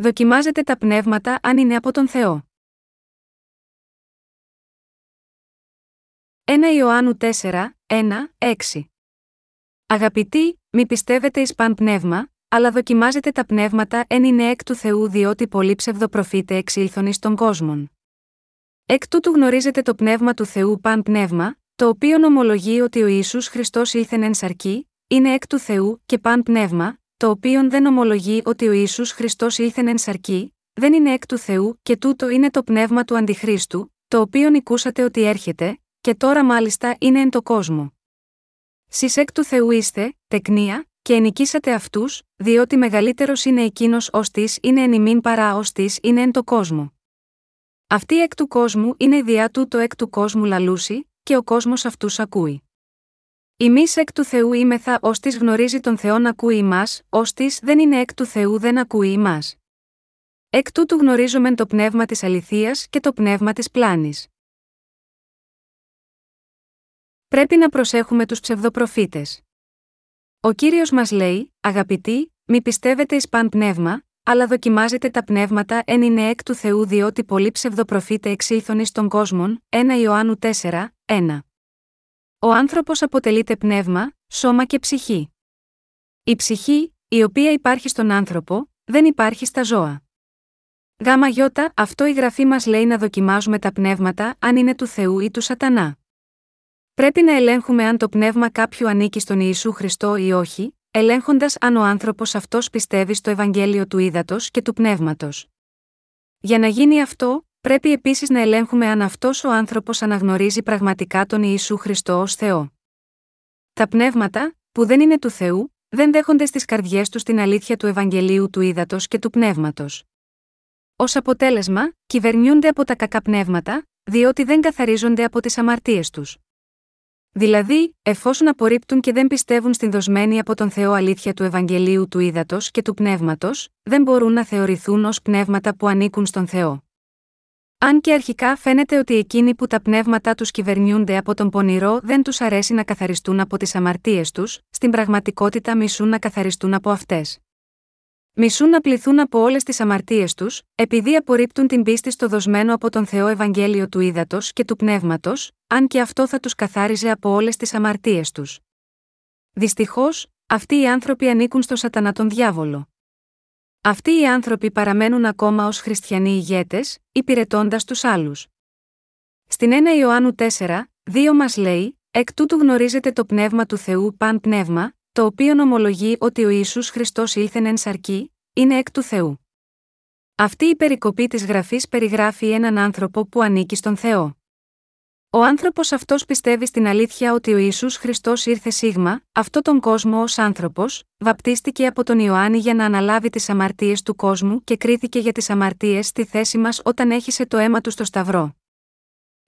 Δοκιμάζετε τα πνεύματα αν είναι από τον Θεό. 1 Ιωάννου 4, 1, 6 Αγαπητοί, μη πιστεύετε εις παν πνεύμα, αλλά δοκιμάζετε τα πνεύματα εν είναι εκ του Θεού διότι πολλοί ψευδοπροφήτε εξήλθον εις τον κόσμον. Εκ τούτου γνωρίζετε το πνεύμα του Θεού παν πνεύμα, το οποίο ομολογεί ότι ο Ιησούς Χριστός ήλθεν εν σαρκή, είναι εκ του Θεού και παν πνεύμα, το οποίο δεν ομολογεί ότι ο Ιησούς Χριστός ήλθεν εν σαρκή, δεν είναι εκ του Θεού και τούτο είναι το πνεύμα του Αντιχρίστου, το οποίο νικούσατε ότι έρχεται, και τώρα μάλιστα είναι εν το κόσμο. Σεις εκ του Θεού είστε, τεκνία, και ενικήσατε αυτούς, διότι μεγαλύτερος είναι εκείνος ως της είναι εν ημίν παρά ως της είναι εν το κόσμο. Αυτή εκ του κόσμου είναι διά του το εκ του κόσμου λαλούση, και ο κόσμος αυτούς ακούει. Εμείς εκ του Θεού είμεθα ως της γνωρίζει τον Θεόν ακούει ημά, ως της δεν είναι εκ του Θεού δεν ακούει ημά. Εκ τούτου γνωρίζομεν το πνεύμα της αληθείας και το πνεύμα της πλάνης. Πρέπει να προσέχουμε τους ψευδοπροφήτες. Ο κύριος μας λέει: Αγαπητοί, μη πιστεύετε εις παν πνεύμα, αλλά δοκιμάζετε τα πνεύματα εν είναι εκ του Θεού διότι πολλοί ψευδοπροφήτε εξήλθον εις των κόσμων. 1 Ιωάννου 4, 1. Ο άνθρωπος αποτελείται πνεύμα, σώμα και ψυχή. Η ψυχή, η οποία υπάρχει στον άνθρωπο, δεν υπάρχει στα ζώα. Γάμα γιώτα, αυτό η γραφή μας λέει να δοκιμάζουμε τα πνεύματα αν είναι του Θεού ή του Σατανά. Πρέπει να ελέγχουμε αν το πνεύμα κάποιου ανήκει στον Ιησού Χριστό ή όχι, ελέγχοντας αν ο άνθρωπος αυτός πιστεύει στο Ευαγγέλιο του Ήδατος και του Πνεύματος. Για να γίνει αυτό, πρέπει επίσης να ελέγχουμε αν αυτός ο άνθρωπος αναγνωρίζει πραγματικά τον Ιησού Χριστό ως Θεό. Τα πνεύματα, που δεν είναι του Θεού, δεν δέχονται στις καρδιές τους την αλήθεια του Ευαγγελίου του Ήδατος και του Πνεύματος. Ω αποτέλεσμα, κυβερνιούνται από τα κακά πνεύματα, διότι δεν καθαρίζονται από τις αμαρτίες τους. Δηλαδή, εφόσον απορρίπτουν και δεν πιστεύουν στην δοσμένη από τον Θεό αλήθεια του Ευαγγελίου του Ήδατος και του Πνεύματος, δεν μπορούν να θεωρηθούν ως πνεύματα που ανήκουν στον Θεό. Αν και αρχικά φαίνεται ότι εκείνοι που τα πνεύματά τους κυβερνιούνται από τον πονηρό δεν τους αρέσει να καθαριστούν από τις αμαρτίες τους, στην πραγματικότητα μισούν να καθαριστούν από αυτές. Μισούν να πληθούν από όλες τις αμαρτίες τους, επειδή απορρίπτουν την πίστη στο δοσμένο από τον Θεό Ευαγγέλιο του Ήδατος και του Πνεύματος, αν και αυτό θα τους καθάριζε από όλες τις αμαρτίες τους. Δυστυχώς, αυτοί οι άνθρωποι ανήκουν στο Σατανά τον διάβολο. Αυτοί οι άνθρωποι παραμένουν ακόμα ως χριστιανοί ηγέτες, υπηρετώντας τους άλλους. Στην 1 Ιωάννου 4, 2 μας λέει: Εκ τούτου γνωρίζετε το πνεύμα του Θεού παν πνεύμα, το οποίο ομολογεί ότι ο Ισού Χριστός ήλθεν εν σαρκή, είναι εκ του Θεού. Αυτή η περικοπή της γραφής περιγράφει έναν άνθρωπο που ανήκει στον Θεό. Ο άνθρωπος αυτός πιστεύει στην αλήθεια ότι ο Ιησούς Χριστός ήρθε σίγμα, αυτό τον κόσμο ως άνθρωπος, βαπτίστηκε από τον Ιωάννη για να αναλάβει τις αμαρτίες του κόσμου και κρίθηκε για τις αμαρτίες στη θέση μας όταν έχισε το αίμα του στο Σταυρό.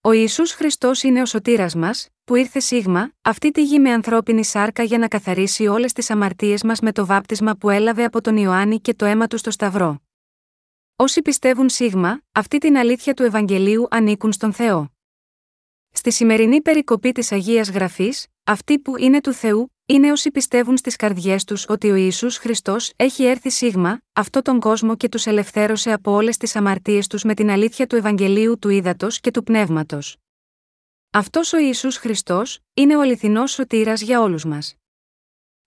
Ο Ισού Χριστός είναι ο σωτήρας μας, που ήρθε σίγμα, αυτή τη γη με ανθρώπινη σάρκα για να καθαρίσει όλες τις αμαρτίες μας με το βάπτισμα που έλαβε από τον Ιωάννη και το αίμα του στο Σταυρό. Όσοι πιστεύουν σίγμα, αυτή την αλήθεια του Ευαγγελίου ανήκουν στον Θεό. Στη σημερινή περικοπή της Αγίας Γραφής, αυτοί που είναι του Θεού, είναι όσοι πιστεύουν στις καρδιές τους ότι ο Ιησούς Χριστός έχει έρθει σίγμα, αυτό τον κόσμο και τους ελευθέρωσε από όλες τις αμαρτίες τους με την αλήθεια του Ευαγγελίου του Ήδατος και του Πνεύματος. Αυτός ο Ιησούς Χριστός είναι ο αληθινός σωτήρας για όλους μας.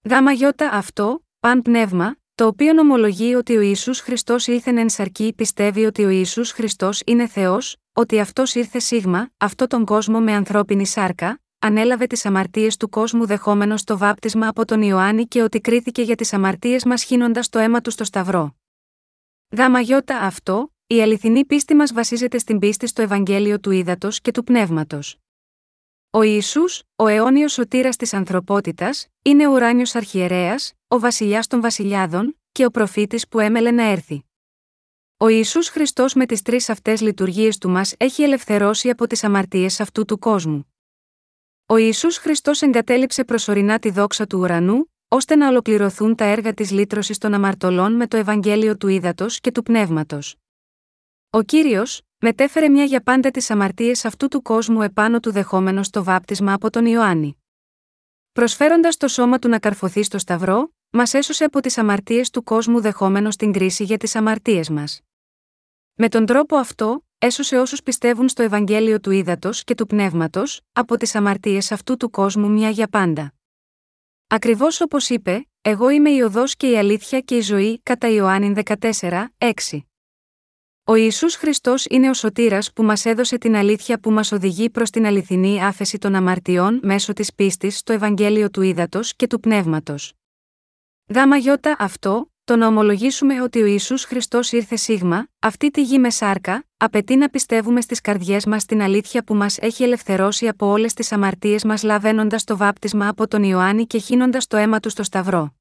Γάμα γιώτα αυτό, παν πνεύμα, το οποίο ομολογεί ότι ο Ιησούς Χριστός ήλθεν εν σαρκή πιστεύει ότι ο Ιησούς Χριστός είναι Θεός, ότι αυτός ήρθε σίγμα, αυτό τον κόσμο με ανθρώπινη σάρκα, ανέλαβε τις αμαρτίες του κόσμου δεχόμενος το βάπτισμα από τον Ιωάννη και ότι κρίθηκε για τις αμαρτίες μας χύνοντας το αίμα του στο Σταυρό. Γάμα γιώτα αυτό, η αληθινή πίστη μας βασίζεται στην πίστη στο Ευαγγέλιο του Ήδατος και του Πνεύματος. Ο Ισού, ο αιώνιος σωτήρας της ανθρωπότητας, είναι ο ουράνιος αρχιερέας, ο βασιλιάς των βασιλιάδων, και ο προφήτης που έμελε να έρθει. Ο Ιησούς Χριστός με τις τρεις αυτές λειτουργίες του μας έχει ελευθερώσει από τις αμαρτίες αυτού του κόσμου. Ο Ιησούς Χριστός εγκατέλειψε προσωρινά τη δόξα του ουρανού, ώστε να ολοκληρωθούν τα έργα της λύτρωσης των αμαρτωλών με το Ευαγγέλιο του Ήδατος και του Πνεύματος. Ο κύριος, μετέφερε μια για πάντα τις αμαρτίες αυτού του κόσμου επάνω του δεχόμενος το βάπτισμα από τον Ιωάννη. Προσφέροντας το σώμα του να καρφωθεί στο Σταυρό, μας έσωσε από τις αμαρτίες του κόσμου δεχόμενος την κρίση για τις αμαρτίες μας. Με τον τρόπο αυτό, έσωσε όσους πιστεύουν στο Ευαγγέλιο του Ήδατος και του Πνεύματος, από τις αμαρτίες αυτού του κόσμου μια για πάντα. Ακριβώς όπως είπε, Εγώ είμαι η οδός και η αλήθεια και η ζωή, κατά Ιωάννη 14, 6. Ο Ισού Χριστός είναι ο σωτήρας που μας έδωσε την αλήθεια που μας οδηγεί προς την αληθινή άφεση των αμαρτιών μέσω της πίστης στο Ευαγγέλιο του Ήδατος και του Πνεύματος. Γάμα γιώτα αυτό, το να ομολογήσουμε ότι ο Ισού Χριστός ήρθε σίγμα, αυτή τη γη με σάρκα, απαιτεί να πιστεύουμε στις καρδιές μας την αλήθεια που μας έχει ελευθερώσει από όλες τις αμαρτίες μας λαβαίνοντας το βάπτισμα από τον Ιωάννη και χύνοντας το αίμα του στο Σταυρό.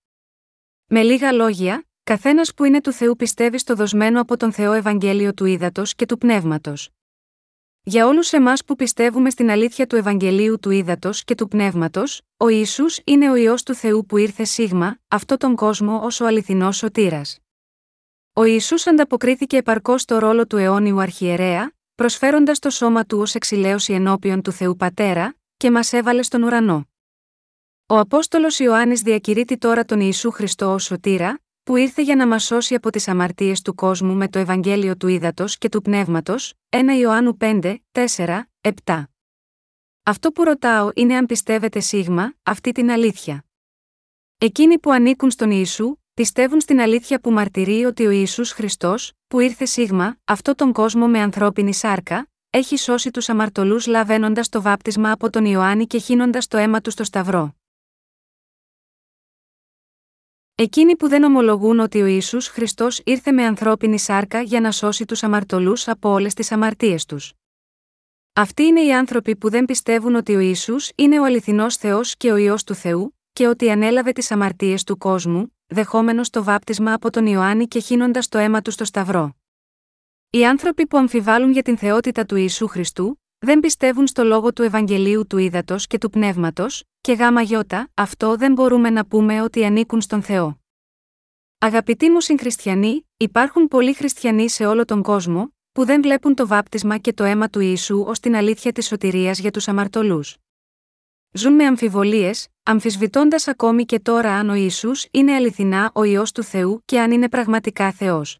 Με λίγα λόγια, καθένας που είναι του Θεού πιστεύει στο δοσμένο από τον Θεό Ευαγγέλιο του Ήδατος και του Πνεύματος. Για όλους εμάς που πιστεύουμε στην αλήθεια του Ευαγγελίου του Ήδατος και του Πνεύματος, ο Ισού είναι ο ιό του Θεού που ήρθε σίγμα, αυτό τον κόσμο ως ο αληθινός σωτήρας. Ο Ισού ανταποκρίθηκε επαρκώς στο ρόλο του αιώνιου αρχιερέα, προσφέροντας το σώμα του ως εξηλαίωση ενώπιον του Θεού Πατέρα, και μας έβαλε στον ουρανό. Ο Απόστολος Ιωάννης διακηρύττει τώρα τον Ιησού Χριστό ως σωτήρα, που ήρθε για να μας σώσει από τις αμαρτίες του κόσμου με το Ευαγγέλιο του Ήδατος και του Πνεύματος, 1 Ιωάννου 5, 4, 7. Αυτό που ρωτάω είναι αν πιστεύετε σίγμα, αυτή την αλήθεια. Εκείνοι που ανήκουν στον Ιησού, πιστεύουν στην αλήθεια που μαρτυρεί ότι ο Ιησούς Χριστός, που ήρθε σίγμα, αυτό τον κόσμο με ανθρώπινη σάρκα, έχει σώσει τους αμαρτωλούς λαβαίνοντας το βάπτισμα από τον Ιωάννη και χύνοντας το αίμα του στο Σταυρό. Εκείνοι που δεν ομολογούν ότι ο Ιησούς Χριστός ήρθε με ανθρώπινη σάρκα για να σώσει τους αμαρτωλούς από όλες τις αμαρτίες τους. Αυτοί είναι οι άνθρωποι που δεν πιστεύουν ότι ο Ισού είναι ο αληθινός Θεός και ο ιό του Θεού, και ότι ανέλαβε τις αμαρτίες του κόσμου, δεχόμενος το βάπτισμα από τον Ιωάννη και χύνοντας το αίμα του στο Σταυρό. Οι άνθρωποι που αμφιβάλλουν για την θεότητα του Ιησού Χριστού, δεν πιστεύουν στο λόγο του Ευαγγελίου του Ήδατος και του Πνεύματος, και γάμα γιώτα, αυτό δεν μπορούμε να πούμε ότι ανήκουν στον Θεό. Αγαπητοί μου συγχριστιανοί, υπάρχουν πολλοί χριστιανοί σε όλο τον κόσμο, που δεν βλέπουν το βάπτισμα και το αίμα του Ιησού ως την αλήθεια της σωτηρίας για τους αμαρτωλούς. Ζουν με αμφιβολίες, αμφισβητώντας ακόμη και τώρα αν ο Ιησούς είναι αληθινά ο ιό του Θεού και αν είναι πραγματικά Θεός.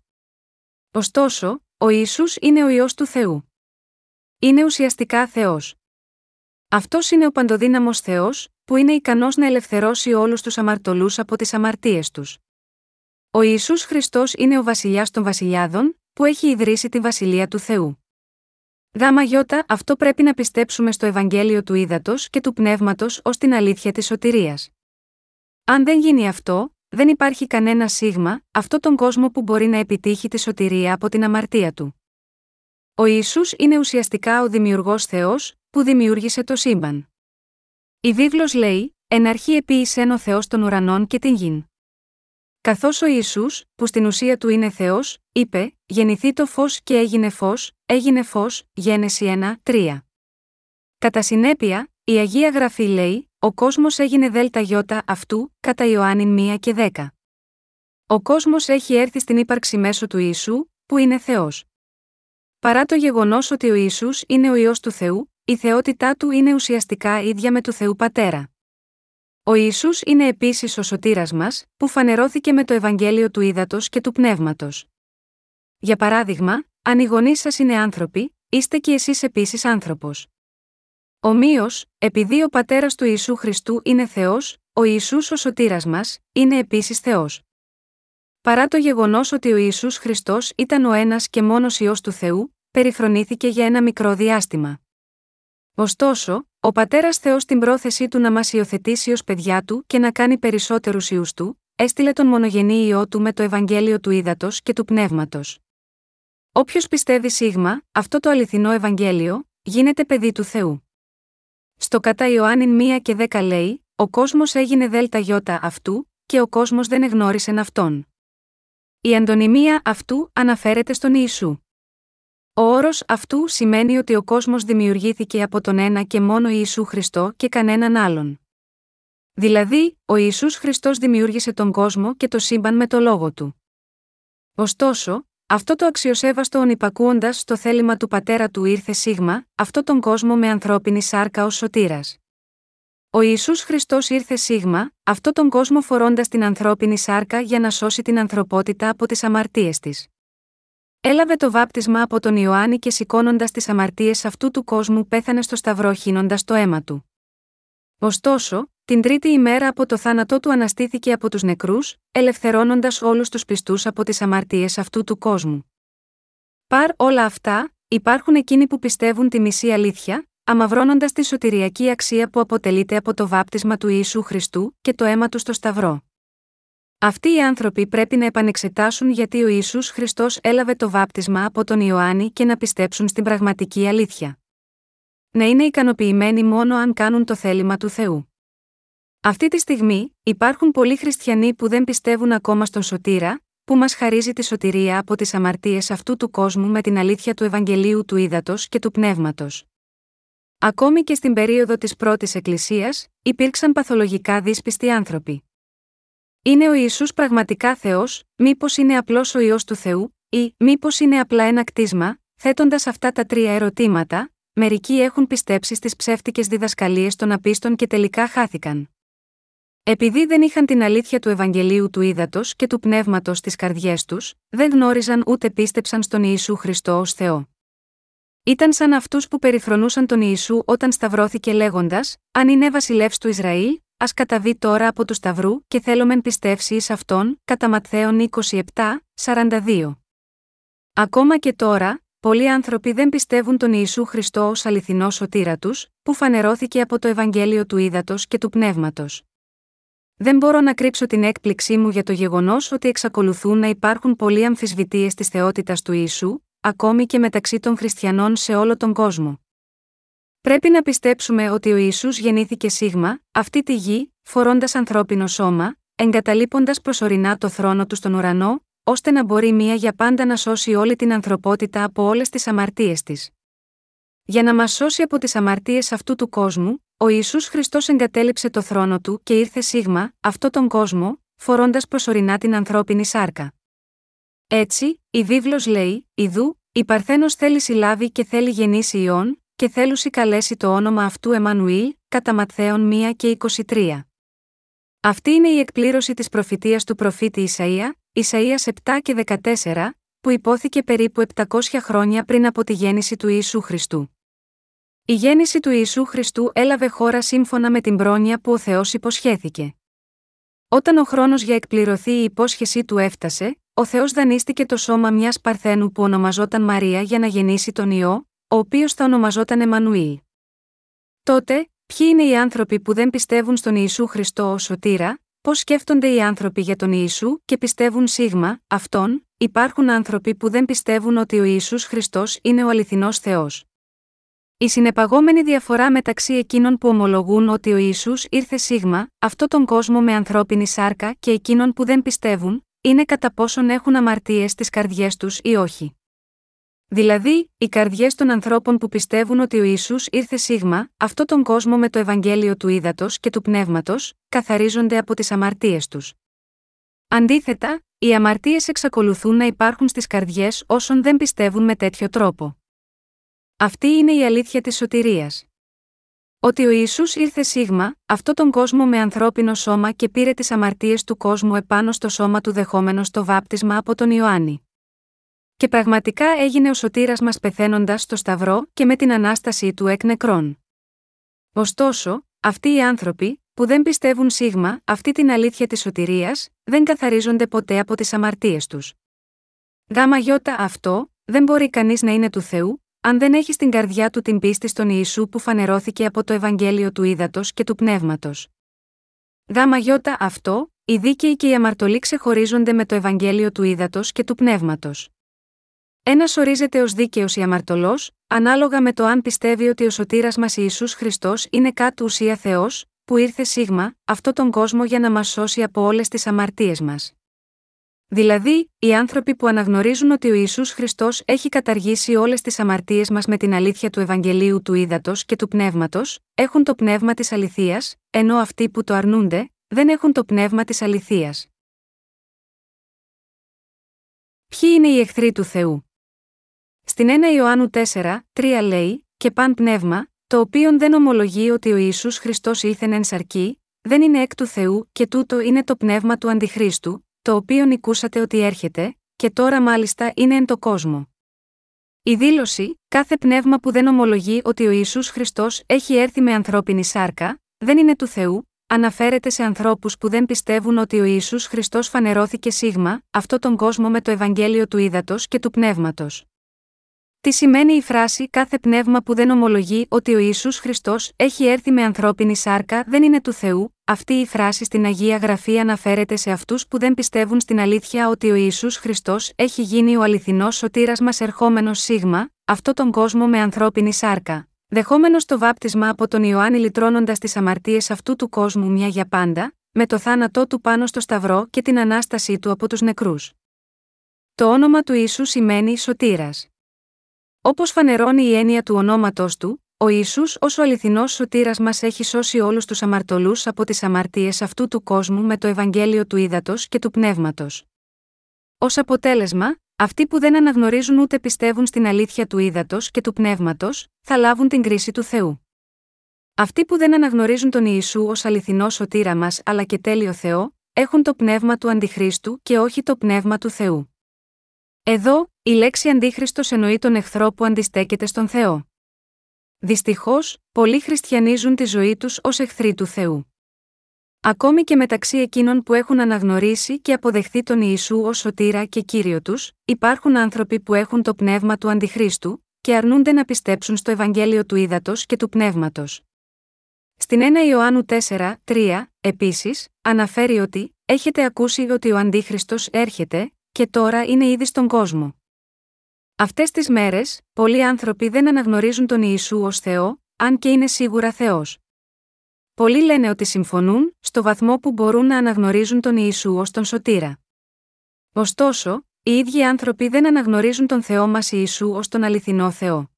Ωστόσο, ο Ιησούς είναι ο ιό του Θεού. Είναι ουσιαστικά Θεός. Αυτός είναι ο παντοδύναμος Θεός, που είναι ικανός να ελευθερώσει όλους τους αμαρτωλούς από τις αμαρτίες τους. Ο Ισού Χριστός είναι ο βασιλιάς των βασιλιάδων, που έχει ιδρύσει τη βασιλεία του Θεού. Γάμα γιώτα, αυτό πρέπει να πιστέψουμε στο Ευαγγέλιο του Ήδατος και του Πνεύματος ως την αλήθεια της σωτηρίας. Αν δεν γίνει αυτό, δεν υπάρχει κανένα σίγμα, αυτό τον κόσμο που μπορεί να επιτύχει τη σωτηρία από την αμαρτία του. Ο Ιησούς είναι ουσιαστικά ο δημιουργός Θεός, που δημιούργησε το σύμπαν. Η βίβλος λέει: Εν αρχή επίησεν ο Θεός των ουρανών και την γην. Καθώς ο Ισού, που στην ουσία του είναι Θεός, είπε: Γεννηθεί το φως και έγινε φως, έγινε φως, Γένεση 1, 3. Κατά συνέπεια, η Αγία Γραφή λέει: Ο κόσμος έγινε δέλτα γιώτα αυτού, κατά Ιωάννη 1 και 10. Ο κόσμος έχει έρθει στην ύπαρξη μέσω του Ιησού, που είναι Θεός. Παρά το γεγονός ότι ο Ιησούς είναι ο ιό του Θεού, η θεότητά του είναι ουσιαστικά ίδια με του Θεού Πατέρα. Ο Ιησούς είναι επίσης ο σωτήρας μας, που φανερώθηκε με το Ευαγγέλιο του Ήδατος και του Πνεύματος. Για παράδειγμα, αν οι γονείς σας είναι άνθρωποι, είστε και εσείς επίσης άνθρωπος. Ομοίω, επειδή ο πατέρας του Ιησού Χριστού είναι Θεός, ο Ιησούς ο σωτήρας μας, είναι επίσης Θεός. Παρά το γεγονός ότι ο Ιησούς Χριστός ήταν ο ένας και μόνος ιό του Θεού, περιφρονήθηκε για ένα μικρό διάστημα. Ωστόσο, ο πατέρας Θεός στην πρόθεσή του να μας υιοθετήσει ως παιδιά του και να κάνει περισσότερους ιούς του, έστειλε τον μονογενή ιό του με το Ευαγγέλιο του ύδατο και του πνεύματος. Όποιος πιστεύει σίγμα, αυτό το αληθινό Ευαγγέλιο, γίνεται παιδί του Θεού. Στο κατά Ιωάννη 1 και 10 λέει: Ο κόσμος έγινε δέλτα γιώτα αυτού, και ο κόσμος δεν εγνώρισε αυτόν. Η αντωνυμία αυτού αναφέρεται στον Ιησού. Ο όρος αυτού σημαίνει ότι ο κόσμος δημιουργήθηκε από τον ένα και μόνο Ιησού Χριστό και κανέναν άλλον. Δηλαδή, ο Ιησούς Χριστός δημιούργησε τον κόσμο και το σύμπαν με το λόγο του. Ωστόσο, αυτό το αξιοσέβαστο ονυπακούοντα στο θέλημα του πατέρα του ήρθε σίγμα, αυτό τον κόσμο με ανθρώπινη σάρκα ως σωτήρας. Ο Ιησούς Χριστός ήρθε σίγμα, αυτό τον κόσμο φορώντας την ανθρώπινη σάρκα για να σώσει την ανθρωπότητα από τις αμαρτίες της. Έλαβε το βάπτισμα από τον Ιωάννη και σηκώνοντας τις αμαρτίες αυτού του κόσμου πέθανε στο σταυρό χύνοντας το αίμα του. Ωστόσο, την τρίτη ημέρα από το θάνατό του αναστήθηκε από τους νεκρούς, ελευθερώνοντας όλους τους πιστούς από τις αμαρτίες αυτού του κόσμου. Παρ όλα αυτά, υπάρχουν εκείνοι που πιστεύουν τη μισή αλήθεια, αμαυρώνοντας τη σωτηριακή αξία που αποτελείται από το βάπτισμα του Ιησού Χριστού και το αίμα του στο Σταυρό. Αυτοί οι άνθρωποι πρέπει να επανεξετάσουν γιατί ο Ιησούς Χριστός έλαβε το βάπτισμα από τον Ιωάννη και να πιστέψουν στην πραγματική αλήθεια. Να είναι ικανοποιημένοι μόνο αν κάνουν το θέλημα του Θεού. Αυτή τη στιγμή, υπάρχουν πολλοί χριστιανοί που δεν πιστεύουν ακόμα στον Σωτήρα, που μας χαρίζει τη σωτηρία από τις αμαρτίες αυτού του κόσμου με την αλήθεια του Ευαγγελίου του Ήδατος και του Πνεύματος. Ακόμη και στην περίοδο της πρώτης Εκκλησίας, υπήρξαν παθολογικά δύσπιστοι άνθρωποι. Είναι ο Ιησούς πραγματικά Θεός, μήπως είναι απλός ο ιό του Θεού, ή μήπως είναι απλά ένα κτίσμα, θέτοντας αυτά τα τρία ερωτήματα, μερικοί έχουν πιστέψει στις ψεύτικες διδασκαλίες των απίστων και τελικά χάθηκαν. Επειδή δεν είχαν την αλήθεια του Ευαγγελίου του Ήδατος και του Πνεύματος στις καρδιές τους, δεν γνώριζαν ούτε πίστεψαν στον Ιησού Χριστό ως Θεό. Ήταν σαν αυτούς που περιφρονούσαν τον Ιησού όταν σταυρώθηκε λέγοντας: Αν είναι βασιλεύς του Ισραήλ, ας καταβεί τώρα από του Σταυρού και θέλομεν πιστεύσει εις αυτόν, κατά Ματθαίων 27, 42. Ακόμα και τώρα, πολλοί άνθρωποι δεν πιστεύουν τον Ιησού Χριστό ως αληθινός σωτήρα τους, που φανερώθηκε από το Ευαγγέλιο του Ήδατος και του Πνεύματος. Δεν μπορώ να κρύψω την έκπληξή μου για το γεγονός ότι εξακολουθούν να υπάρχουν πολλοί αμφισβητείε της θεότητας του Ιησού, ακόμη και μεταξύ των χριστιανών σε όλο τον κόσμο. Πρέπει να πιστέψουμε ότι ο Ιησούς γεννήθηκε σίγμα, αυτή τη γη, φορώντας ανθρώπινο σώμα, εγκαταλείποντας προσωρινά το θρόνο του στον ουρανό, ώστε να μπορεί μία για πάντα να σώσει όλη την ανθρωπότητα από όλες τις αμαρτίες της. Για να μας σώσει από τις αμαρτίες αυτού του κόσμου, ο Ιησούς Χριστός εγκατέλειψε το θρόνο του και ήρθε σίγμα, αυτό τον κόσμο, φορώντας προσωρινά την ανθρώπινη σάρκα. Έτσι, η βίβλος λέει: Ιδού, η Παρθένος θέλει συλλάβει και θέλει γεννήσει ιών, και θέλουσι καλέσει το όνομα αυτού Εμμανουήλ, κατά Ματθαίων 1 και 23. Αυτή είναι η εκπλήρωση της προφητείας του προφήτη Ισαΐα, Ισαΐας 7 και 14, που υπόθηκε περίπου 700 χρόνια πριν από τη γέννηση του Ιησού Χριστού. Η γέννηση του Ιησού Χριστού έλαβε χώρα σύμφωνα με την πρόνοια που ο Θεός υποσχέθηκε. Όταν ο χρόνος για εκπληρωθεί η υπόσχεσή του έφτασε, ο Θεός δανείστηκε το σώμα μιας Παρθένου που ονομαζόταν Μαρία για να γεννήσει τον ιό, ο οποίος θα ονομαζόταν Εμμανουήλ. Τότε, ποιοι είναι οι άνθρωποι που δεν πιστεύουν στον Ιησού Χριστό ως σωτήρα, πώς σκέφτονται οι άνθρωποι για τον Ιησού και πιστεύουν σίγμα, αυτόν, υπάρχουν άνθρωποι που δεν πιστεύουν ότι ο Ιησούς Χριστός είναι ο αληθινός Θεός. Η συνεπαγόμενη διαφορά μεταξύ εκείνων που ομολογούν ότι ο Ισού ήρθε σίγμα, αυτό τον κόσμο με ανθρώπινη σάρκα και εκείνων που δεν πιστεύουν, είναι κατά πόσον έχουν αμαρτίες στις καρδιές τους ή όχι. Δηλαδή, οι καρδιές των ανθρώπων που πιστεύουν ότι ο Ισού ήρθε σίγμα, αυτό τον κόσμο με το Ευαγγέλιο του ύδατο και του πνεύματος, καθαρίζονται από τις αμαρτίες τους. Αντίθετα, οι αμαρτίες εξακολουθούν να υπάρχουν στις καρδιές όσων δεν πιστεύουν με τέτοιο τρόπο. Αυτή είναι η αλήθεια της σωτηρίας. Ότι ο Ισού ήρθε σίγμα, αυτό τον κόσμο με ανθρώπινο σώμα και πήρε τις αμαρτίες του κόσμου επάνω στο σώμα του δεχόμενος το βάπτισμα από τον Ιωάννη. Και πραγματικά έγινε ο σωτήρας μας πεθαίνοντας στο Σταυρό και με την ανάστασή του εκ νεκρών. Ωστόσο, αυτοί οι άνθρωποι, που δεν πιστεύουν σίγμα αυτή την αλήθεια της σωτηρίας, δεν καθαρίζονται ποτέ από τις αμαρτίες τους. Γάμα γιώτα αυτό, δεν μπορεί κανείς να είναι του Θεού, αν δεν έχει στην καρδιά του την πίστη στον Ιησού που φανερώθηκε από το Ευαγγέλιο του Ήδατος και του Πνεύματος. Γάμα γιώτα αυτό, οι δίκαιοι και οι αμαρτωλοί ξεχωρίζονται με το Ευαγγέλιο του Ήδατος και του Πνεύματος. Ένας ορίζεται ως δίκαιος ή αμαρτωλός, ανάλογα με το αν πιστεύει ότι ο σωτήρας μας Ιησούς Χριστός είναι κάτω ουσία Θεός, που ήρθε σίγμα, αυτό τον κόσμο για να μας σώσει από όλες τις αμαρτίες μας. Δηλαδή, οι άνθρωποι που αναγνωρίζουν ότι ο Ιησούς Χριστός έχει καταργήσει όλες τις αμαρτίες μας με την αλήθεια του Ευαγγελίου του Ήδατος και του Πνεύματος, έχουν το πνεύμα της αληθείας, ενώ αυτοί που το αρνούνται, δεν έχουν το πνεύμα της αληθείας. Ποιοι είναι οι εχθροί του Θεού; Στην 1 Ιωάννου 4, 3 λέει: Και παν πνεύμα, το οποίο δεν ομολογεί ότι ο Ιησούς Χριστός ήθεν εν σαρκή, δεν είναι εκ του Θεού και τούτο είναι το πνεύμα του Αντιχρίστου, το οποίο νικούσατε ότι έρχεται, και τώρα μάλιστα είναι εν το κόσμο. Η δήλωση, κάθε πνεύμα που δεν ομολογεί ότι ο Ιησούς Χριστός έχει έρθει με ανθρώπινη σάρκα, δεν είναι του Θεού, αναφέρεται σε ανθρώπους που δεν πιστεύουν ότι ο Ιησούς Χριστός φανερώθηκε σίγμα, αυτό τον κόσμο με το Ευαγγέλιο του Ήδατος και του Πνεύματος. Τι σημαίνει η φράση Κάθε πνεύμα που δεν ομολογεί ότι ο Ιησούς Χριστός έχει έρθει με ανθρώπινη σάρκα δεν είναι του Θεού, αυτή η φράση στην Αγία Γραφή αναφέρεται σε αυτούς που δεν πιστεύουν στην αλήθεια ότι ο Ιησούς Χριστός έχει γίνει ο αληθινός σωτήρας μας ερχόμενος σίγμα, αυτό τον κόσμο με ανθρώπινη σάρκα. Δεχόμενος το βάπτισμα από τον Ιωάννη λυτρώνοντας τις αμαρτίες αυτού του κόσμου μια για πάντα, με το θάνατό του πάνω στο Σταυρό και την ανάστασή του από τους νεκρούς. Το όνομα του Ιησού σημαίνει σωτήρας. Όπως φανερώνει η έννοια του ονόματό του, ο Ισού ως ο αληθινός σωτήρας μας έχει σώσει όλους τους αμαρτωλούς από τις αμαρτίες αυτού του κόσμου με το Ευαγγέλιο του Ήδατος και του Πνεύματος. Ω αποτέλεσμα, αυτοί που δεν αναγνωρίζουν ούτε πιστεύουν στην αλήθεια του ύδατο και του πνεύματος, θα λάβουν την κρίση του Θεού. Αυτοί που δεν αναγνωρίζουν τον Ιησού ως αληθινό σωτήρα μας αλλά και τέλειο Θεό, έχουν το πνεύμα του Αντιχρίστου και όχι το πνεύμα του Θεού. Εδώ, η λέξη Αντίχριστος εννοεί τον εχθρό που αντιστέκεται στον Θεό. Δυστυχώς, πολλοί χριστιανίζουν τη ζωή τους ως εχθροί του Θεού. Ακόμη και μεταξύ εκείνων που έχουν αναγνωρίσει και αποδεχθεί τον Ιησού ως σωτήρα και κύριο τους, υπάρχουν άνθρωποι που έχουν το πνεύμα του Αντιχρίστου και αρνούνται να πιστέψουν στο Ευαγγέλιο του Ήδατος και του Πνεύματος. Στην 1 Ιωάννου 4, 3, επίσης, αναφέρει ότι έχετε ακούσει ότι ο Αντίχριστος έρχεται, και τώρα είναι ήδη στον κόσμο. Αυτές τις μέρες, πολλοί άνθρωποι δεν αναγνωρίζουν τον Ιησού ως Θεό, αν και είναι σίγουρα Θεός. Πολλοί λένε ότι συμφωνούν, στο βαθμό που μπορούν να αναγνωρίζουν τον Ιησού ως τον Σωτήρα. Ωστόσο, οι ίδιοι άνθρωποι δεν αναγνωρίζουν τον Θεό μας Ιησού ως τον αληθινό Θεό.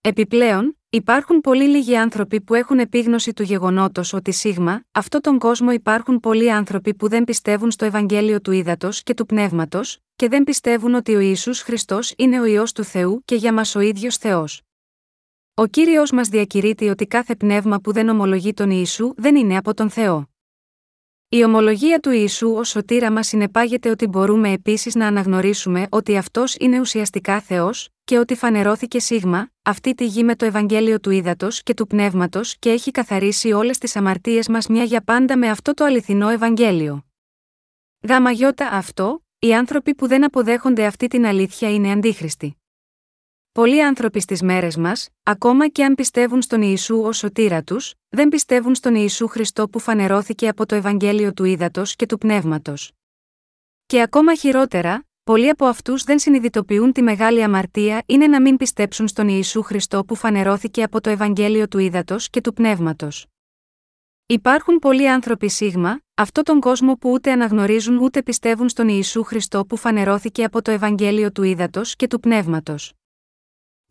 Επιπλέον, υπάρχουν πολύ λίγοι άνθρωποι που έχουν επίγνωση του γεγονότος ότι σίγμα, αυτό τον κόσμο υπάρχουν πολλοί άνθρωποι που δεν πιστεύουν στο Ευαγγέλιο του Ήδατος και του Πνεύματος, και δεν πιστεύουν ότι ο Ιησούς Χριστός είναι ο ιό του Θεού και για μας ο ίδιος Θεός. Ο κύριος μας διακηρύττει ότι κάθε πνεύμα που δεν ομολογεί τον Ιησού δεν είναι από τον Θεό. Η ομολογία του Ιησού ως σωτήρα μας συνεπάγεται ότι μπορούμε επίσης να αναγνωρίσουμε ότι αυτός είναι ουσιαστικά Θεός, και ότι φανερώθηκε σίγμα, αυτή τη γη με το Ευαγγέλιο του Ήδατος και του Πνεύματος και έχει καθαρίσει όλες τις αμαρτίες μας μια για πάντα με αυτό το αληθινό Ευαγγέλιο. Γάμα αυτό, οι άνθρωποι που δεν αποδέχονται αυτή την αλήθεια είναι αντίχριστοι. Πολλοί άνθρωποι στις μέρες μας, ακόμα και αν πιστεύουν στον Ιησού ως σωτήρα τους, δεν πιστεύουν στον Ιησού Χριστό που φανερώθηκε από το Ευαγγέλιο του Ήδατος και του Πνεύματος. Και ακόμα χειρότερα, πολλοί από αυτούς δεν συνειδητοποιούν τη μεγάλη αμαρτία είναι να μην πιστέψουν στον Ιησού Χριστό που φανερώθηκε από το Ευαγγέλιο του Ήδατος και του Πνεύματος. Υπάρχουν πολλοί άνθρωποι σίγμα, αυτό τον κόσμο που ούτε αναγνωρίζουν ούτε πιστεύουν στον Ιησού Χριστό που φανερώθηκε από το Ευαγγέλιο του Ήδατος και του Πνεύματος.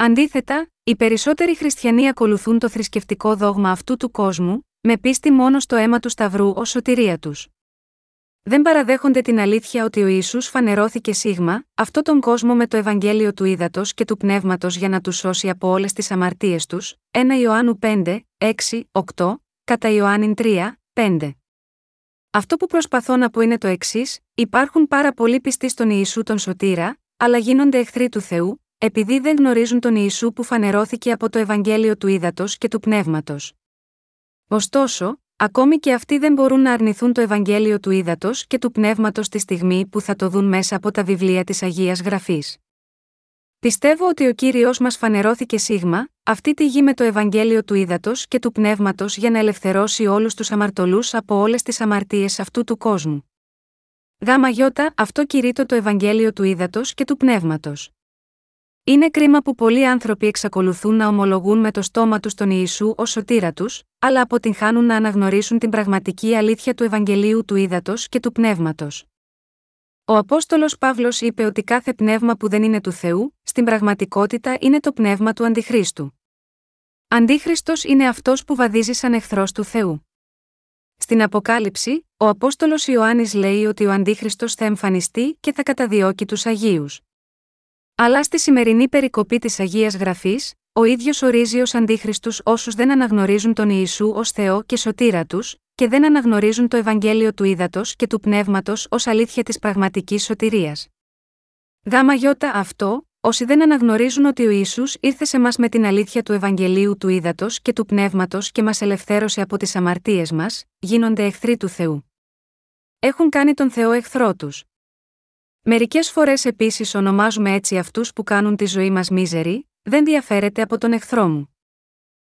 Αντίθετα, οι περισσότεροι χριστιανοί ακολουθούν το θρησκευτικό δόγμα αυτού του κόσμου, με πίστη μόνο στο αίμα του Σταυρού ως σωτηρία τους. Δεν παραδέχονται την αλήθεια ότι ο Ιησούς φανερώθηκε σίγμα, αυτό τον κόσμο με το Ευαγγέλιο του Ήδατος και του Πνεύματος για να τους σώσει από όλες τις αμαρτίες τους, 1 Ιωάννου 5, 6, 8, κατά Ιωάννη 3, 5. Αυτό που προσπαθώ να πω είναι το εξής: υπάρχουν πάρα πολλοί πιστοί στον Ιησού τον Σωτήρα, αλλά γίνονται εχθροί του Θεού, επειδή δεν γνωρίζουν τον Ιησού που φανερώθηκε από το Ευαγγέλιο του Ήδατος και του Πνεύματος. Ωστόσο, ακόμη και αυτοί δεν μπορούν να αρνηθούν το Ευαγγέλιο του Ήδατος και του Πνεύματος τη στιγμή που θα το δουν μέσα από τα βιβλία της Αγίας Γραφής. Πιστεύω ότι ο κύριος μας φανερώθηκε σίγμα, αυτή τη γη με το Ευαγγέλιο του Ήδατος και του Πνεύματος για να ελευθερώσει όλους τους αμαρτωλούς από όλες τις αμαρτίες αυτού του κόσμου. Γάμα αυτό κηρύττω το Ευαγγέλιο του Ήδατος και του Πνεύματος. Είναι κρίμα που πολλοί άνθρωποι εξακολουθούν να ομολογούν με το στόμα τους τον Ιησού ως σωτήρα τους, αλλά αποτυγχάνουν να αναγνωρίσουν την πραγματική αλήθεια του Ευαγγελίου του Ήδατος και του Πνεύματος. Ο Απόστολος Παύλος είπε ότι κάθε πνεύμα που δεν είναι του Θεού, στην πραγματικότητα είναι το πνεύμα του Αντιχρίστου. Αντίχριστος είναι αυτός που βαδίζει σαν εχθρός του Θεού. Στην Αποκάλυψη, ο Απόστολος Ιωάννης λέει ότι ο Αντίχριστος θα εμφανιστεί και θα καταδιώκει τους Αγίους. Αλλά στη σημερινή περικοπή της Αγίας Γραφής, ο ίδιος ορίζει ως αντίχρηστου όσους δεν αναγνωρίζουν τον Ιησού ως Θεό και σωτήρα τους, και δεν αναγνωρίζουν το Ευαγγέλιο του Ήδατος και του Πνεύματος ως αλήθεια της πραγματικής σωτηρίας. Γάμα γιώτα αυτό, όσοι δεν αναγνωρίζουν ότι ο Ισού ήρθε σε μας με την αλήθεια του Ευαγγελίου του Ήδατος και του Πνεύματος και μας ελευθέρωσε από τις αμαρτίες μας, γίνονται εχθροί του Θεού. Έχουν κάνει τον Θεό εχθρό τους. Μερικές φορές επίσης ονομάζουμε έτσι αυτούς που κάνουν τη ζωή μας μίζερη, δεν διαφέρεται από τον εχθρό μου.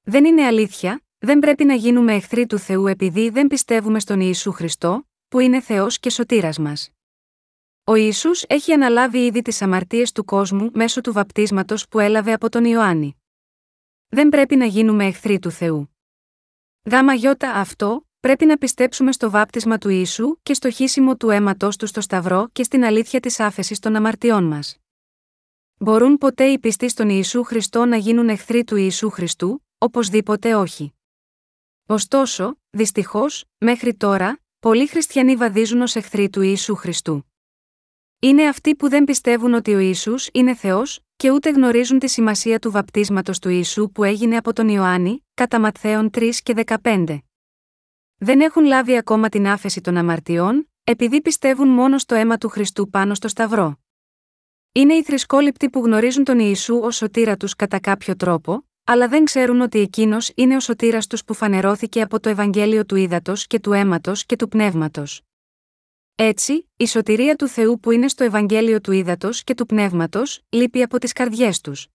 Δεν είναι αλήθεια, δεν πρέπει να γίνουμε εχθροί του Θεού επειδή δεν πιστεύουμε στον Ιησού Χριστό, που είναι Θεός και σωτήρας μας. Ο Ισού έχει αναλάβει ήδη τις αμαρτίες του κόσμου μέσω του βαπτίσματος που έλαβε από τον Ιωάννη. Δεν πρέπει να γίνουμε εχθροί του Θεού. Γάμα γιώτα αυτό, πρέπει να πιστέψουμε στο βάπτισμα του Ιησού και στο χύσιμο του αίματό του στο Σταυρό και στην αλήθεια της άφεσης των αμαρτιών μας. Μπορούν ποτέ οι πιστοί στον Ιησού Χριστό να γίνουν εχθροί του Ιησού Χριστού, οπωσδήποτε όχι. Ωστόσο, δυστυχώς, μέχρι τώρα, πολλοί χριστιανοί βαδίζουν ως εχθροί του Ιησού Χριστού. Είναι αυτοί που δεν πιστεύουν ότι ο Ισού είναι Θεός, και ούτε γνωρίζουν τη σημασία του βαπτίσματος του Ιησού που έγινε από τον Ιωάννη, κατά Ματθαίων 3 και 15. Δεν έχουν λάβει ακόμα την άφεση των αμαρτιών, επειδή πιστεύουν μόνο στο αίμα του Χριστού πάνω στο Σταυρό. Είναι οι θρησκόληπτοι που γνωρίζουν τον Ιησού ως σωτήρα τους κατά κάποιο τρόπο, αλλά δεν ξέρουν ότι εκείνος είναι ο σωτήρας τους που φανερώθηκε από το Ευαγγέλιο του Ήδατος και του αίματος και του πνεύματος. Έτσι, η σωτηρία του Θεού που είναι στο Ευαγγέλιο του Ήδατος και του πνεύματος, λείπει από τις καρδιές τους.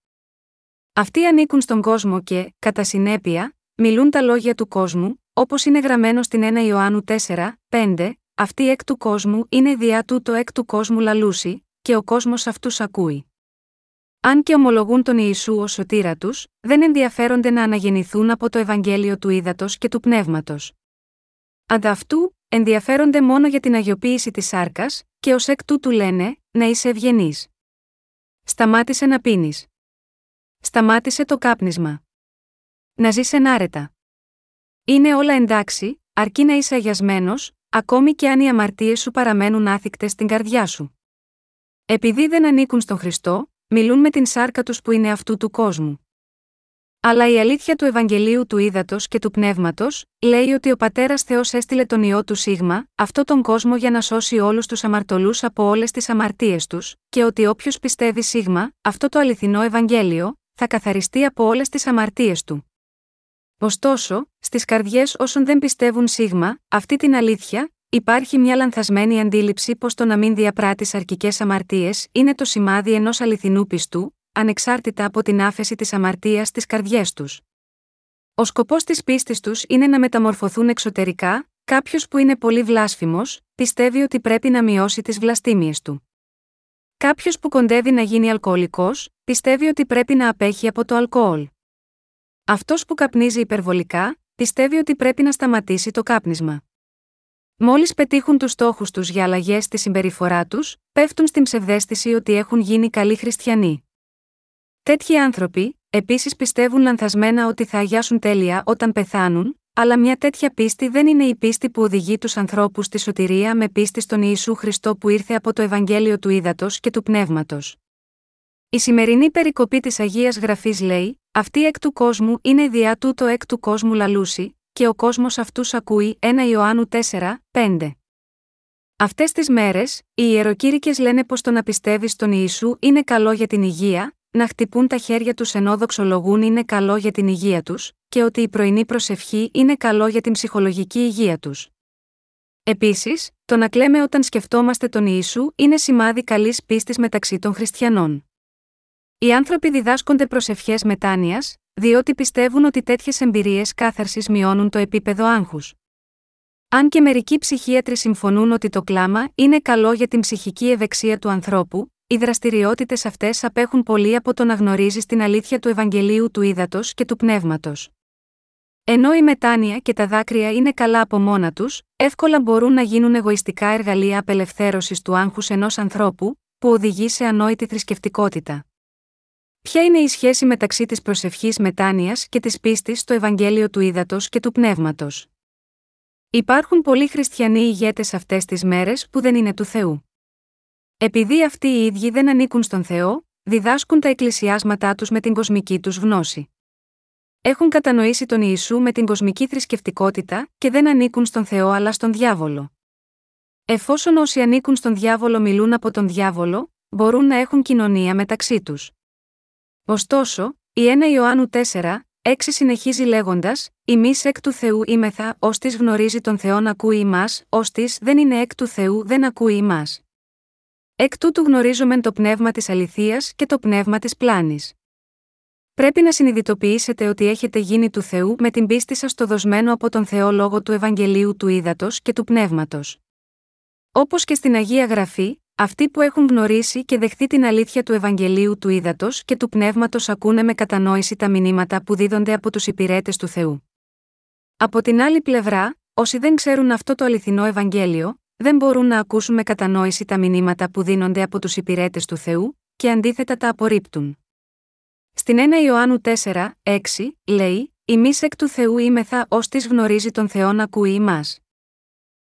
Αυτοί ανήκουν στον κόσμο και, κατά συνέπεια, μιλούν τα λόγια του κόσμου, όπως είναι γραμμένο στην 1 Ιωάννου 4, 5, αυτοί εκ του κόσμου είναι διά το εκ του κόσμου λαλούση, και ο κόσμος αυτούς ακούει. Αν και ομολογούν τον Ιησού ως σωτήρα τους, δεν ενδιαφέρονται να αναγεννηθούν από το Ευαγγέλιο του Ήδατος και του Πνεύματος. Ανταυτού, ενδιαφέρονται μόνο για την αγιοποίηση της σάρκας, και ως εκ τούτου λένε, να είσαι ευγενής. Σταμάτησε να πίνεις. Σταμάτησε το κάπνισμα. Να ζεις ενάρετα. Είναι όλα εντάξει, αρκεί να είσαι αγιασμένος, ακόμη και αν οι αμαρτίες σου παραμένουν άθικτες στην καρδιά σου. Επειδή δεν ανήκουν στον Χριστό, μιλούν με την σάρκα τους που είναι αυτού του κόσμου. Αλλά η αλήθεια του Ευαγγελίου του Ήδατος και του Πνεύματος, λέει ότι ο Πατέρας Θεός έστειλε τον ιό του Σίγμα, αυτό τον κόσμο για να σώσει όλους τους αμαρτωλούς από όλες τις αμαρτίες τους, και ότι όποιος πιστεύει Σίγμα, αυτό το αληθινό Ευαγγέλιο, θα καθαριστεί από όλες τις αμαρτίες του. Ωστόσο, στις καρδιές όσων δεν πιστεύουν Σίγμα, αυτή την αλήθεια, υπάρχει μια λανθασμένη αντίληψη πως το να μην διαπράττεις αρκικές αμαρτίες είναι το σημάδι ενός αληθινού πιστού, ανεξάρτητα από την άφεση της αμαρτίας στις καρδιές τους. Ο σκοπός της πίστης τους είναι να μεταμορφωθούν εξωτερικά, κάποιος που είναι πολύ βλάσφημος, πιστεύει ότι πρέπει να μειώσει τις βλαστήμιες του. Κάποιος που κοντεύει να γίνει αλκοολικός, πιστεύει ότι πρέπει να απέχει από το αλκοόλ. Αυτός που καπνίζει υπερβολικά, πιστεύει ότι πρέπει να σταματήσει το κάπνισμα. Μόλις πετύχουν τους στόχους τους για αλλαγές στη συμπεριφορά τους, πέφτουν στην ψευδέστηση ότι έχουν γίνει καλοί χριστιανοί. Τέτοιοι άνθρωποι, επίσης πιστεύουν λανθασμένα ότι θα αγιάσουν τέλεια όταν πεθάνουν, αλλά μια τέτοια πίστη δεν είναι η πίστη που οδηγεί τους ανθρώπους στη σωτηρία με πίστη στον Ιησού Χριστό που ήρθε από το Ευαγγέλιο του Ήδατος και του Πνεύματος. Η σημερινή περικοπή της Αγίας Γραφής λέει: Αυτή εκ του κόσμου είναι διά τούτο εκ του κόσμου λαλούση, και ο κόσμος αυτούς ακούει 1 Ιωάννου 4, 5. Αυτές τις μέρες, οι ιεροκήρυκες λένε πως το να πιστεύεις στον Ιησού είναι καλό για την υγεία, να χτυπούν τα χέρια τους ενώ δοξολογούν είναι καλό για την υγεία τους, και ότι η πρωινή προσευχή είναι καλό για την ψυχολογική υγεία τους. Επίσης, το να κλαίμε όταν σκεφτόμαστε τον Ιησού είναι σημάδι καλής πίστης μεταξύ των χριστιανών. Οι άνθρωποι διδάσκονται προσευχέ μετάνοιας, διότι πιστεύουν ότι τέτοιες εμπειρίες κάθαρσης μειώνουν το επίπεδο άγχους. Αν και μερικοί ψυχίατροι συμφωνούν ότι το κλάμα είναι καλό για την ψυχική ευεξία του ανθρώπου, οι δραστηριότητες αυτές απέχουν πολύ από το να γνωρίζεις την αλήθεια του Ευαγγελίου του Ήδατος και του Πνεύματος. Ενώ η μετάνοια και τα δάκρυα είναι καλά από μόνα τους, εύκολα μπορούν να γίνουν εγωιστικά εργαλεία απελευθέρωσης του άγχους ενός ανθρώπου, που οδηγεί σε ανόητη θρησκευτικότητα. Ποια είναι η σχέση μεταξύ της προσευχής μετάνοιας και της πίστης στο Ευαγγέλιο του Ήδατος και του Πνεύματος; Υπάρχουν πολλοί χριστιανοί ηγέτες αυτές τις μέρες που δεν είναι του Θεού. Επειδή αυτοί οι ίδιοι δεν ανήκουν στον Θεό, διδάσκουν τα εκκλησιάσματά τους με την κοσμική τους γνώση. Έχουν κατανοήσει τον Ιησού με την κοσμική θρησκευτικότητα και δεν ανήκουν στον Θεό αλλά στον διάβολο. Εφόσον όσοι ανήκουν στον διάβολο μιλούν από τον διάβολο, μπορούν να έχουν κοινωνία μεταξύ τους. Ωστόσο, η 1 Ιωάννου 4, 6 συνεχίζει λέγοντας: Ημί εκ του Θεού είμεθα, ως της γνωρίζει τον Θεό ακούει ημάς, ως της δεν είναι εκ του Θεού δεν ακούει ημάς. Εκ τούτου γνωρίζομεν το πνεύμα της αληθείας και το πνεύμα της πλάνης. Πρέπει να συνειδητοποιήσετε ότι έχετε γίνει του Θεού με την πίστη σας στο δοσμένο από τον Θεό λόγο του Ευαγγελίου του Ήδατος και του Πνεύματος. Όπως και στην Αγία Γραφή, αυτοί που έχουν γνωρίσει και δεχθεί την αλήθεια του Ευαγγελίου του Ήδατος και του Πνεύματος ακούνε με κατανόηση τα μηνύματα που δίδονται από τους υπηρέτες του Θεού. Από την άλλη πλευρά, όσοι δεν ξέρουν αυτό το αληθινό Ευαγγέλιο, δεν μπορούν να ακούσουν με κατανόηση τα μηνύματα που δίνονται από τους υπηρέτες του Θεού, και αντίθετα τα απορρίπτουν. Στην 1 Ιωάννου 4, 6, λέει: Η εκ του Θεού είμεθα ως της γνωρίζει τον Θεό να ακούει εμά.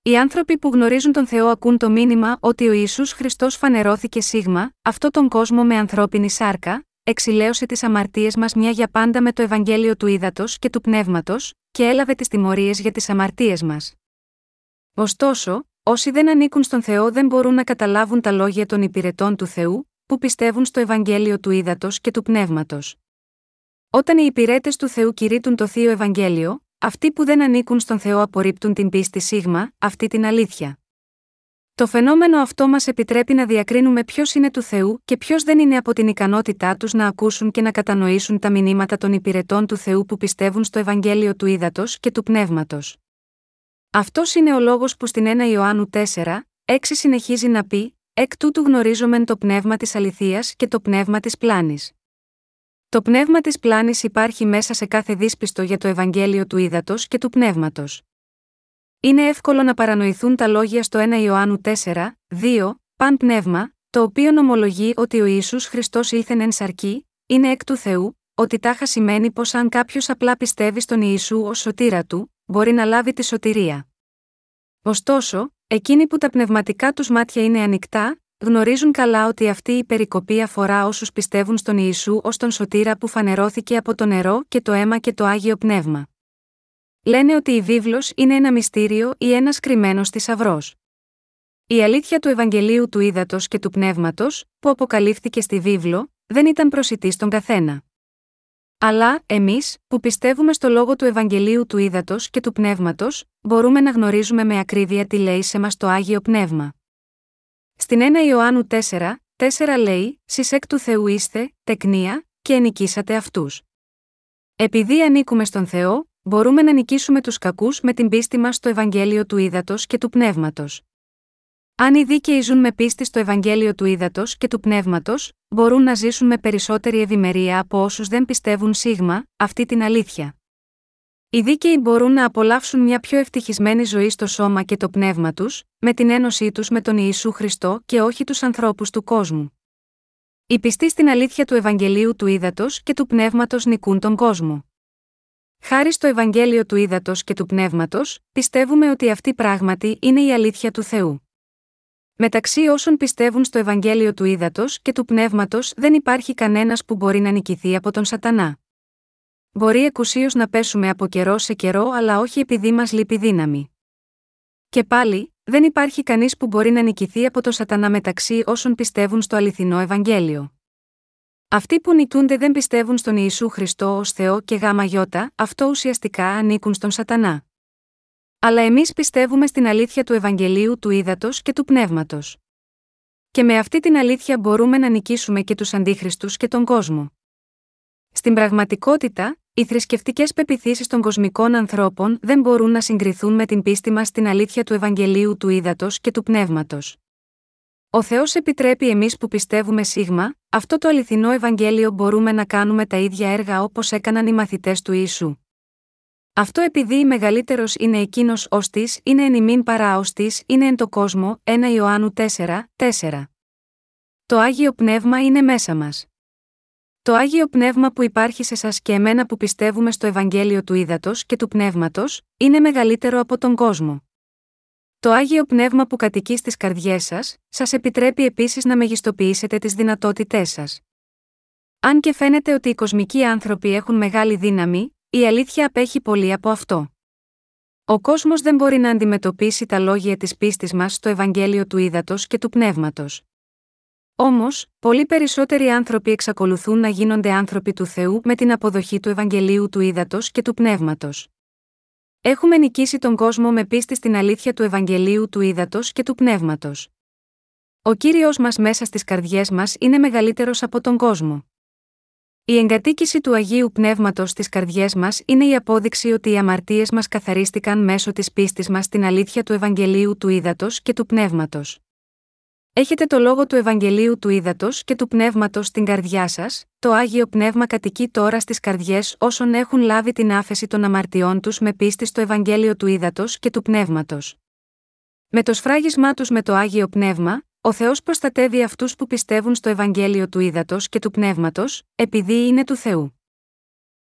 Οι άνθρωποι που γνωρίζουν τον Θεό ακούν το μήνυμα ότι ο Ιησούς Χριστός φανερώθηκε σίγμα, αυτό τον κόσμο με ανθρώπινη σάρκα, εξηλαίωσε τις αμαρτίες μας μια για πάντα με το Ευαγγέλιο του Ήδατος και του Πνεύματος, και έλαβε τις τιμωρίες για τις αμαρτίες μας. Ωστόσο, όσοι δεν ανήκουν στον Θεό δεν μπορούν να καταλάβουν τα λόγια των υπηρετών του Θεού, που πιστεύουν στο Ευαγγέλιο του Ήδατος και του Πνεύματος. Όταν οι υπηρέτες του Θεού κηρύττουν το Θείο Ευαγγέλιο, αυτοί που δεν ανήκουν στον Θεό απορρίπτουν την πίστη σίγμα, αυτή την αλήθεια. Το φαινόμενο αυτό μας επιτρέπει να διακρίνουμε ποιος είναι του Θεού και ποιος δεν είναι από την ικανότητά τους να ακούσουν και να κατανοήσουν τα μηνύματα των υπηρετών του Θεού που πιστεύουν στο Ευαγγέλιο του Ήδατος και του Πνεύματος. Αυτός είναι ο λόγος που στην 1 Ιωάννου 4, 6 συνεχίζει να πει: Εκ τούτου γνωρίζομεν το πνεύμα της αληθείας και το πνεύμα της πλάνης. Το πνεύμα της πλάνης υπάρχει μέσα σε κάθε δύσπιστο για το Ευαγγέλιο του Ήδατος και του Πνεύματος. Είναι εύκολο να παρανοηθούν τα λόγια στο 1 Ιωάννου 4, 2, παν πνεύμα, το οποίο νομολογεί ότι ο Ισού Χριστός ήθεν εν σαρκή, είναι εκ του Θεού, ότι τάχα σημαίνει πως αν κάποιος απλά πιστεύει στον Ιησού ως σωτήρα του, μπορεί να λάβει τη σωτηρία. Ωστόσο, εκείνοι που τα πνευματικά τους μάτια είναι ανοιχτά, γνωρίζουν καλά ότι αυτή η περικοπή αφορά όσους πιστεύουν στον Ιησού ως τον σωτήρα που φανερώθηκε από το νερό και το αίμα και το άγιο πνεύμα. Λένε ότι η βίβλος είναι ένα μυστήριο ή ένα κρυμμένο θησαυρός. Η αλήθεια του Ευαγγελίου του Ήδατος και του Πνεύματος, που αποκαλύφθηκε στη βίβλο, δεν ήταν προσιτή στον καθένα. Αλλά, εμείς, που πιστεύουμε στο λόγο του Ευαγγελίου του Ήδατος και του Πνεύματος, μπορούμε να γνωρίζουμε με ακρίβεια τι λέει σε μας το άγιο πνεύμα. Στην 1 Ιωάννου 4, 4 λέει: Σεις εκ του Θεού είστε, τεκνία, και ενικήσατε αυτούς. Επειδή ανήκουμε στον Θεό, μπορούμε να νικήσουμε τους κακούς με την πίστη μας στο Ευαγγέλιο του Ήδατος και του Πνεύματος. Αν οι δίκαιοι ζουν με πίστη στο Ευαγγέλιο του Ήδατος και του Πνεύματος, μπορούν να ζήσουν με περισσότερη ευημερία από όσους δεν πιστεύουν σίγμα, αυτή την αλήθεια. Οι δίκαιοι μπορούν να απολαύσουν μια πιο ευτυχισμένη ζωή στο σώμα και το πνεύμα τους, με την ένωσή τους με τον Ιησού Χριστό και όχι τους ανθρώπους του κόσμου. Οι πιστοί στην αλήθεια του Ευαγγελίου του Ήδατος και του Πνεύματος νικούν τον κόσμο. Χάρη στο Ευαγγέλιο του Ήδατος και του Πνεύματος, πιστεύουμε ότι αυτή πράγματι είναι η αλήθεια του Θεού. Μεταξύ όσων πιστεύουν στο Ευαγγέλιο του Ήδατος και του Πνεύματος δεν υπάρχει κανένας που μπορεί να νικηθεί από τον Σατανά. Μπορεί εκουσίως να πέσουμε από καιρό σε καιρό, αλλά όχι επειδή μας λείπει δύναμη. Και πάλι, δεν υπάρχει κανείς που μπορεί να νικηθεί από το Σατανά μεταξύ όσων πιστεύουν στο αληθινό Ευαγγέλιο. Αυτοί που νικούνται δεν πιστεύουν στον Ιησού Χριστό ως Θεό και γάμα γιώτα, αυτό ουσιαστικά ανήκουν στον Σατανά. Αλλά εμείς πιστεύουμε στην αλήθεια του Ευαγγελίου του Ήδατος και του Πνεύματος. Και με αυτή την αλήθεια μπορούμε να νικήσουμε και τους αντίχριστους και τον κόσμο. Στην πραγματικότητα, οι θρησκευτικές πεπιθήσεις των κοσμικών ανθρώπων δεν μπορούν να συγκριθούν με την πίστη μας στην αλήθεια του Ευαγγελίου του Ήδατος και του Πνεύματος. Ο Θεός επιτρέπει εμείς που πιστεύουμε σίγμα, αυτό το αληθινό Ευαγγέλιο μπορούμε να κάνουμε τα ίδια έργα όπως έκαναν οι μαθητές του Ιησού. Αυτό επειδή η μεγαλύτερος είναι εκείνος ως της, είναι εν ημίν παρά ως της, είναι εν το κόσμο, 1 Ιωάννου 4, 4. Το άγιο πνεύμα είναι μέσα μας. Το Άγιο Πνεύμα που υπάρχει σε εσά και εμένα που πιστεύουμε στο Ευαγγέλιο του Ήδατος και του Πνεύματος, είναι μεγαλύτερο από τον κόσμο. Το Άγιο Πνεύμα που κατοικεί στις καρδιές σας, σας επιτρέπει επίσης να μεγιστοποιήσετε τις δυνατότητές σας. Αν και φαίνεται ότι οι κοσμικοί άνθρωποι έχουν μεγάλη δύναμη, η αλήθεια απέχει πολύ από αυτό. Ο κόσμος δεν μπορεί να αντιμετωπίσει τα λόγια της πίστης μας στο Ευαγγέλιο του Ήδατος και του Πνεύματος. Όμως, πολύ περισσότεροι άνθρωποι εξακολουθούν να γίνονται άνθρωποι του Θεού με την αποδοχή του Ευαγγελίου του Ήδατος και του Πνεύματος. Έχουμε νικήσει τον κόσμο με πίστη στην αλήθεια του Ευαγγελίου του Ήδατος και του Πνεύματος. Ο κύριος μας μέσα στις καρδιές μας είναι μεγαλύτερος από τον κόσμο. Η εγκατοίκηση του Αγίου Πνεύματος στις καρδιές μας είναι η απόδειξη ότι οι αμαρτίες μας καθαρίστηκαν μέσω της πίστης μας στην αλήθεια του Ευαγγελίου του Ήδατος και του Πνεύματος. Έχετε το λόγο του Ευαγγελίου του Ήδατος και του Πνεύματος στην καρδιά σας, το Άγιο Πνεύμα κατοικεί τώρα στις καρδιές όσων έχουν λάβει την άφεση των αμαρτιών τους με πίστη στο Ευαγγέλιο του Ήδατος και του Πνεύματος. Με το σφράγισμά τους με το Άγιο Πνεύμα, ο Θεός προστατεύει αυτούς που πιστεύουν στο Ευαγγέλιο του Ήδατος και του Πνεύματος, επειδή είναι του Θεού.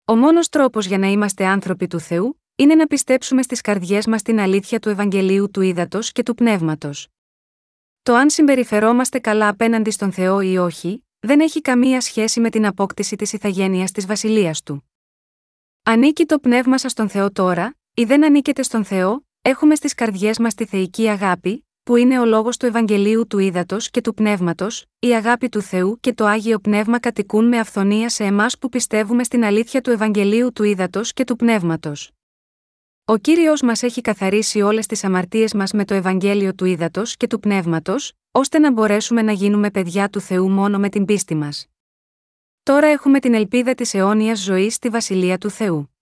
Ο μόνος τρόπος για να είμαστε άνθρωποι του Θεού, είναι να πιστέψουμε στις καρδιές μας την αλήθεια του Ευαγγελίου του Ήδατος και του Πνεύματος. Το αν συμπεριφερόμαστε καλά απέναντι στον Θεό ή όχι, δεν έχει καμία σχέση με την απόκτηση της ηθαγένειας της βασιλείας του. Ανήκει το πνεύμα σας στον Θεό τώρα, ή δεν ανήκετε στον Θεό, έχουμε στις καρδιές μας τη θεϊκή αγάπη, που είναι ο λόγος του Ευαγγελίου του Ήδατος και του Πνεύματος, η αγάπη του Θεού και το Άγιο Πνεύμα κατοικούν με αυθονία σε εμάς που πιστεύουμε στην αλήθεια του Ευαγγελίου του Ήδατος και του Πνεύματος. Ο κύριος μας έχει καθαρίσει όλες τις αμαρτίες μας με το Ευαγγέλιο του Ήδατος και του Πνεύματος, ώστε να μπορέσουμε να γίνουμε παιδιά του Θεού μόνο με την πίστη μας. Τώρα έχουμε την ελπίδα της αιώνιας ζωής στη βασιλεία του Θεού.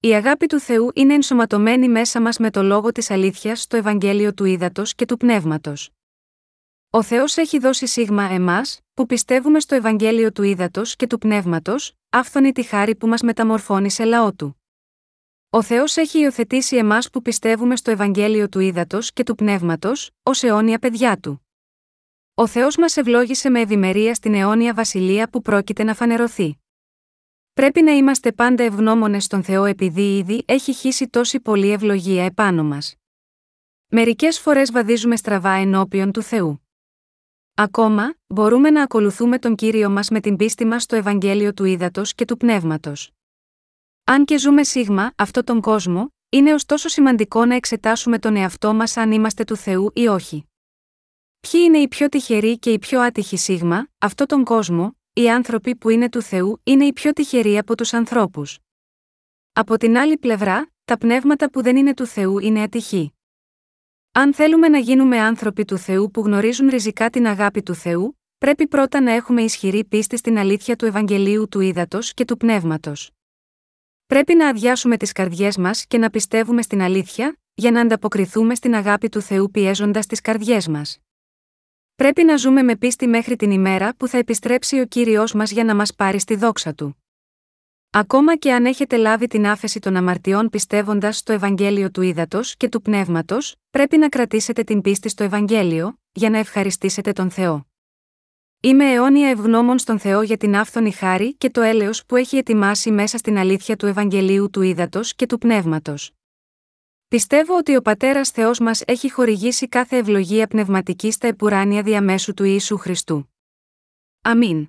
Η αγάπη του Θεού είναι ενσωματωμένη μέσα μας με το λόγο της αλήθειας στο Ευαγγέλιο του Ήδατος και του Πνεύματος. Ο Θεός έχει δώσει σίγμα εμάς, που πιστεύουμε στο Ευαγγέλιο του Ήδατος και του Πνεύματος, άφθονη τη χάρη που μας μεταμορφώνει σε λαό του. Ο Θεός έχει υιοθετήσει εμάς που πιστεύουμε στο Ευαγγέλιο του Ήδατος και του Πνεύματος, ως αιώνια παιδιά του. Ο Θεός μας ευλόγησε με ευημερία στην αιώνια βασιλεία που πρόκειται να φανερωθεί. Πρέπει να είμαστε πάντα ευγνώμονες στον Θεό επειδή ήδη έχει χύσει τόση πολλή ευλογία επάνω μας. Μερικές φορές βαδίζουμε στραβά ενώπιον του Θεού. Ακόμα, μπορούμε να ακολουθούμε τον κύριο μας με την πίστη μας στο Ευαγγέλιο του Ήδατος και του Πνεύματος. Αν και ζούμε σίγμα αυτό τον κόσμο, είναι ωστόσο σημαντικό να εξετάσουμε τον εαυτό μας αν είμαστε του Θεού ή όχι. Ποιοι είναι οι πιο τυχεροί και οι πιο άτυχοι σίγμα, αυτό τον κόσμο, οι άνθρωποι που είναι του Θεού είναι οι πιο τυχεροί από τους ανθρώπους. Από την άλλη πλευρά, τα πνεύματα που δεν είναι του Θεού είναι ατυχή. Αν θέλουμε να γίνουμε άνθρωποι του Θεού που γνωρίζουν ριζικά την αγάπη του Θεού, πρέπει πρώτα να έχουμε ισχυρή πίστη στην αλήθεια του Ευαγγελίου του Ήδατος και του Πνεύματος. Πρέπει να αδειάσουμε τις καρδιές μας και να πιστεύουμε στην αλήθεια, για να ανταποκριθούμε στην αγάπη του Θεού πιέζοντας τις καρδιές μας. Πρέπει να ζούμε με πίστη μέχρι την ημέρα που θα επιστρέψει ο κύριος μας για να μας πάρει στη δόξα του. Ακόμα και αν έχετε λάβει την άφεση των αμαρτιών πιστεύοντας στο Ευαγγέλιο του Ήδατος και του Πνεύματος, πρέπει να κρατήσετε την πίστη στο Ευαγγέλιο, για να ευχαριστήσετε τον Θεό. Είμαι αιώνια ευγνώμων στον Θεό για την άφθονη χάρη και το έλεος που έχει ετοιμάσει μέσα στην αλήθεια του Ευαγγελίου του Ήδατος και του Πνεύματος. Πιστεύω ότι ο Πατέρας Θεός μας έχει χορηγήσει κάθε ευλογία πνευματική στα επουράνια διαμέσου του Ιησού Χριστού. Αμήν.